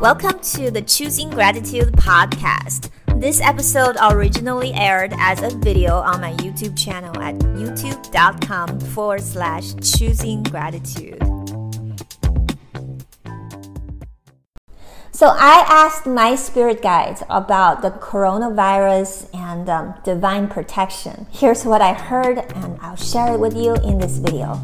Welcome to the Choosing Gratitude podcast. This episode originally aired as a video on my YouTube channel at youtube.com forward slash choosing gratitude. So, I asked my spirit guides about the coronavirus and um, divine protection. Here's what I heard, and I'll share it with you in this video.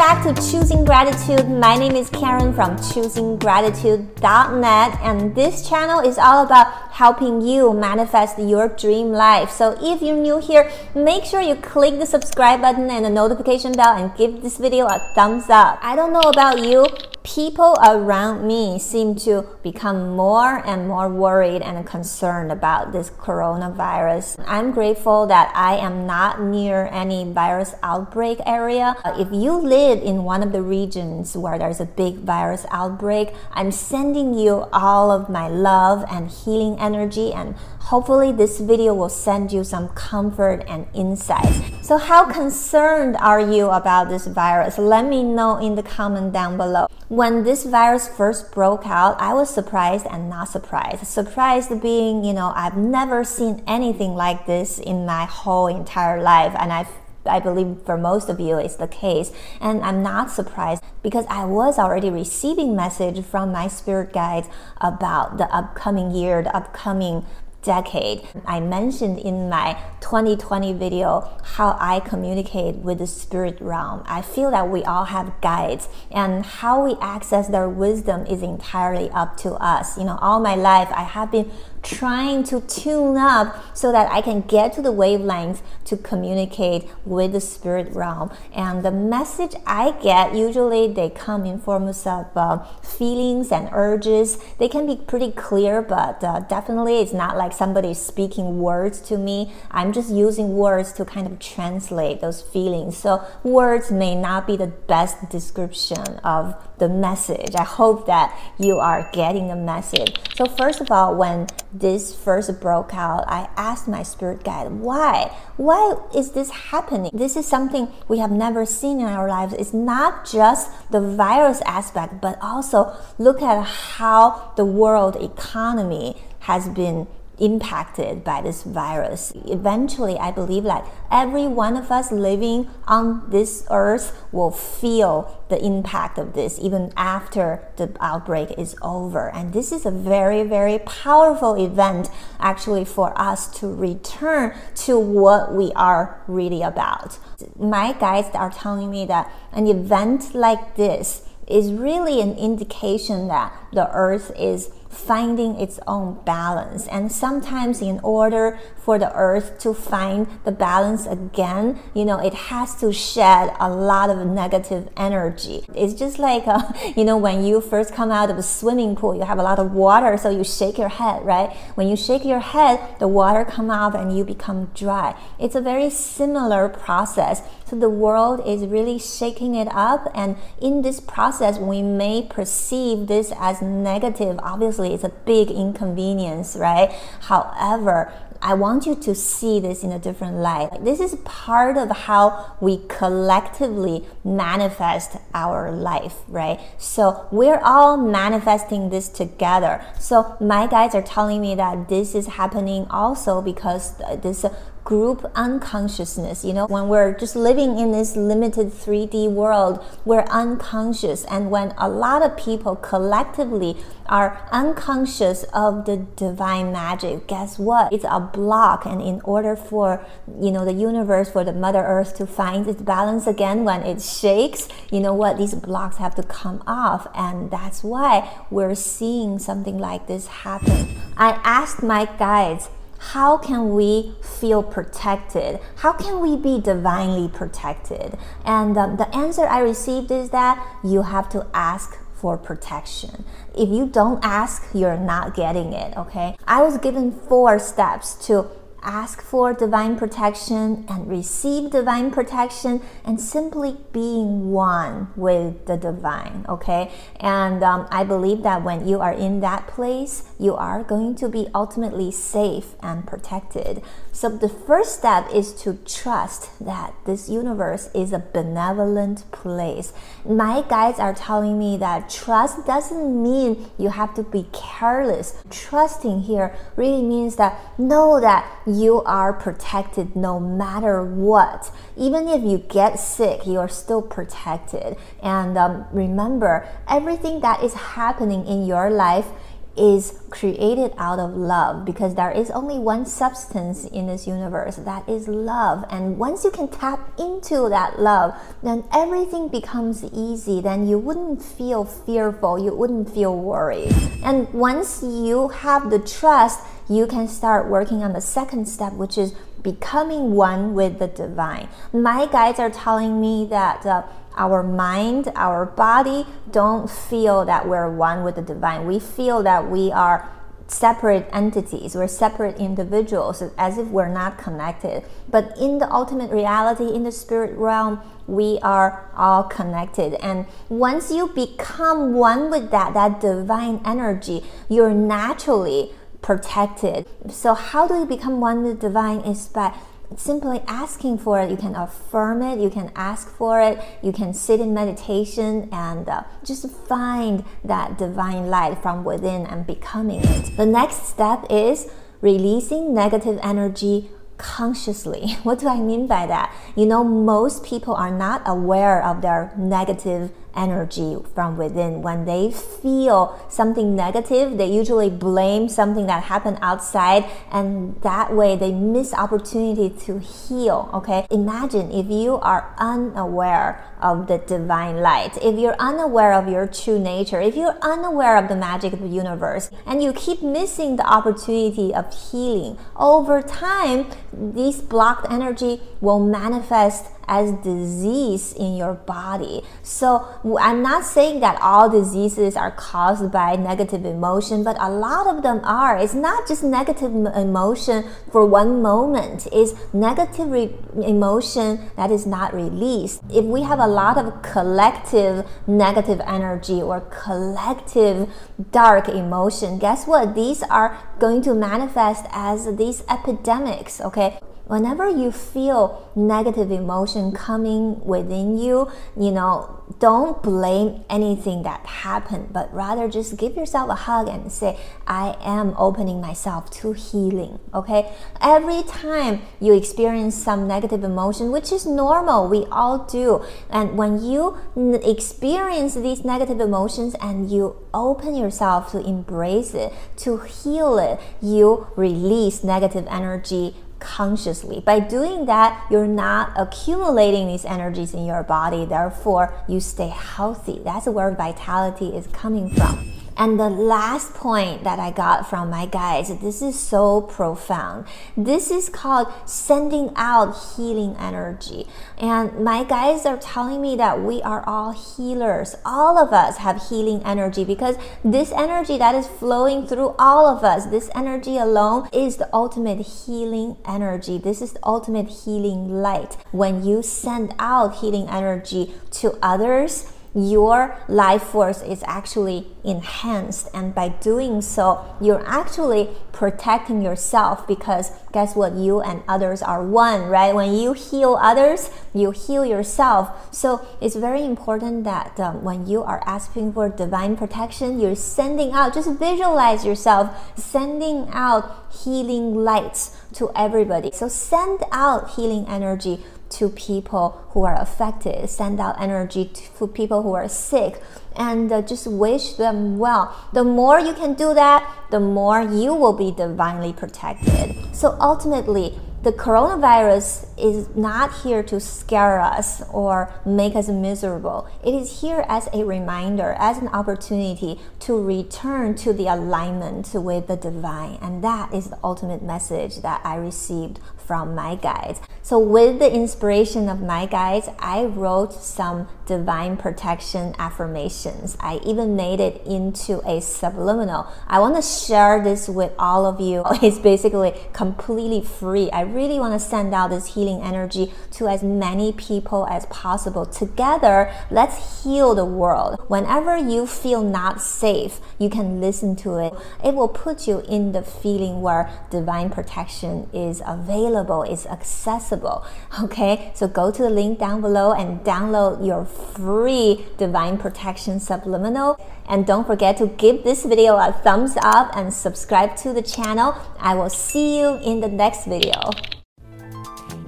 Back to Choosing Gratitude. My name is Karen from choosinggratitude.net, and this channel is all about helping you manifest your dream life. So if you're new here, make sure you click the subscribe button and the notification bell and give this video a thumbs up. I don't know about you, people around me seem to become more and more worried and concerned about this coronavirus. I'm grateful that I am not near any virus outbreak area. If you live in one of the regions where there's a big virus outbreak, I'm sending you all of my love and healing energy and hopefully this video will send you some comfort and insights. So how concerned are you about this virus? Let me know in the comment down below. When this virus first broke out, I was surprised and not surprised. Surprised being, you know, I've never seen anything like this in my whole entire life and I've I believe for most of you it's the case. And I'm not surprised because I was already receiving message from my spirit guides about the upcoming year, the upcoming decade. I mentioned in my 2020 video how I communicate with the spirit realm. I feel that we all have guides and how we access their wisdom is entirely up to us. You know, all my life I have been trying to tune up so that I can get to the wavelength to communicate with the spirit realm. And the message I get usually they come in forms of uh, feelings and urges. They can be pretty clear, but uh, definitely it's not like somebody speaking words to me. I'm just using words to kind of translate those feelings. So words may not be the best description of the message. I hope that you are getting the message. So first of all, when this first broke out, I asked my spirit guide, why? Why is this happening? This is something we have never seen in our lives. It's not just the virus aspect, but also look at how the world economy has been impacted by this virus. Eventually, I believe that every one of us living on this earth will feel the impact of this even after the outbreak is over. And this is a very, very powerful event actually for us to return to what we are really about. My guides are telling me that an event like this is really an indication that the earth is finding its own balance. And sometimes, in order for the earth to find the balance again, you know, it has to shed a lot of negative energy. It's just like, uh, you know, when you first come out of a swimming pool, you have a lot of water, so you shake your head, right? When you shake your head, the water come out and you become dry. It's a very similar process. So the world is really shaking it up, and in this process, we may perceive this as negative. Obviously, it's a big inconvenience, right? However, I want you to see this in a different light. This is part of how we collectively manifest our life, right? So we're all manifesting this together. So my guides are telling me that this is happening also because this group unconsciousness. You know, when we're just living in this limited 3D world, we're unconscious. And when a lot of people collectively are unconscious of the divine magic, guess what? It's a block. And in order for, you know, the universe, for the Mother Earth to find its balance again when it shakes, you know what? These blocks have to come off. And that's why we're seeing something like this happen. I asked my guides, how can we feel protected? How can we be divinely protected? And um, the answer I received is that you have to ask for protection. If you don't ask, you're not getting it, okay? I was given four steps to ask for divine protection and receive divine protection and simply being one with the divine okay? And um, i believe that when you are in that place you are going to be ultimately safe and protected so the first step is to trust that this universe is a benevolent place my guides are telling me that trust doesn't mean you have to be careless trusting here really means that know that you are protected no matter what. Even if you get sick, you are still protected. And um, remember, everything that is happening in your life is created out of love because there is only one substance in this universe that is love. And once you can tap into that love, then everything becomes easy. Then you wouldn't feel fearful, you wouldn't feel worried. And once you have the trust, you can start working on the second step, which is becoming one with the divine. My guides are telling me that uh, our mind, our body don't feel that we're one with the divine. We feel that we are separate entities, we're separate individuals, as if we're not connected. But in the ultimate reality, in the spirit realm, we are all connected. And once you become one with that, that divine energy, you're naturally protected. So, how do you become one with the divine? Is by simply asking for it. You can affirm it, you can ask for it, you can sit in meditation and uh, just find that divine light from within and becoming it. The next step is releasing negative energy consciously. What do I mean by that? You know, most people are not aware of their negative energy from within. When they feel something negative, they usually blame something that happened outside, and that way they miss opportunity to heal. Okay, imagine if you are unaware of the divine light, if you're unaware of your true nature, if you're unaware of the magic of the universe, and you keep missing the opportunity of healing, over time, this blocked energy will manifest as disease in your body. So I'm not saying that all diseases are caused by negative emotion, but a lot of them are. It's not just negative emotion for one moment. It's negative emotion that is not released. If we have a lot of collective negative energy or collective dark emotion, guess what? These are going to manifest as these epidemics, okay? Whenever you feel negative emotion coming within you, you know, don't blame anything that happened, but rather just give yourself a hug and say, I am opening myself to healing. Okay. Every time you experience some negative emotion, which is normal, we all do. And when you experience these negative emotions and you open yourself to embrace it, to heal it, you release negative energy consciously. By doing that, you're not accumulating these energies in your body, therefore, you stay healthy. That's where vitality is coming from. And the last point that I got from my guides, this is so profound. This is called sending out healing energy. And my guides are telling me that we are all healers. All of us have healing energy because this energy that is flowing through all of us, this energy alone is the ultimate healing energy. This is the ultimate healing light. When you send out healing energy to others, your life force is actually enhanced and by doing so you're actually protecting yourself because guess what? You and others are one right? When you heal others you heal yourself. So it's very important that um, when you are asking for divine protection you're sending out just visualize yourself sending out healing lights to everybody. So send out healing energy to people who are affected, send out energy to people who are sick, and uh, just wish them well. The more you can do that, the more you will be divinely protected. So ultimately, the coronavirus is not here to scare us or make us miserable. It is here as a reminder, as an opportunity to return to the alignment with the divine. And that is the ultimate message that I received from my guides. So, with the inspiration of my guides, I wrote some divine protection affirmations. I even made it into a subliminal. I want to share this with all of you. It's basically completely free. I really want to send out this healing energy to as many people as possible. Together, let's heal the world. Whenever you feel not safe, you can listen to it. It will put you in the feeling where divine protection is available, is accessible. Okay, so go to the link down below and download your free divine protection subliminal. And don't forget to give this video a thumbs up and subscribe to the channel. I will see you in the next video.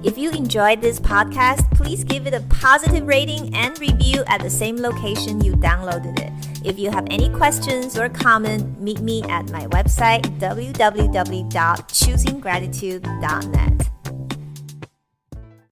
If you enjoyed this podcast, please give it a positive rating and review at the same location you downloaded it. If you have any questions or comment, meet me at my website www.choosinggratitude.net.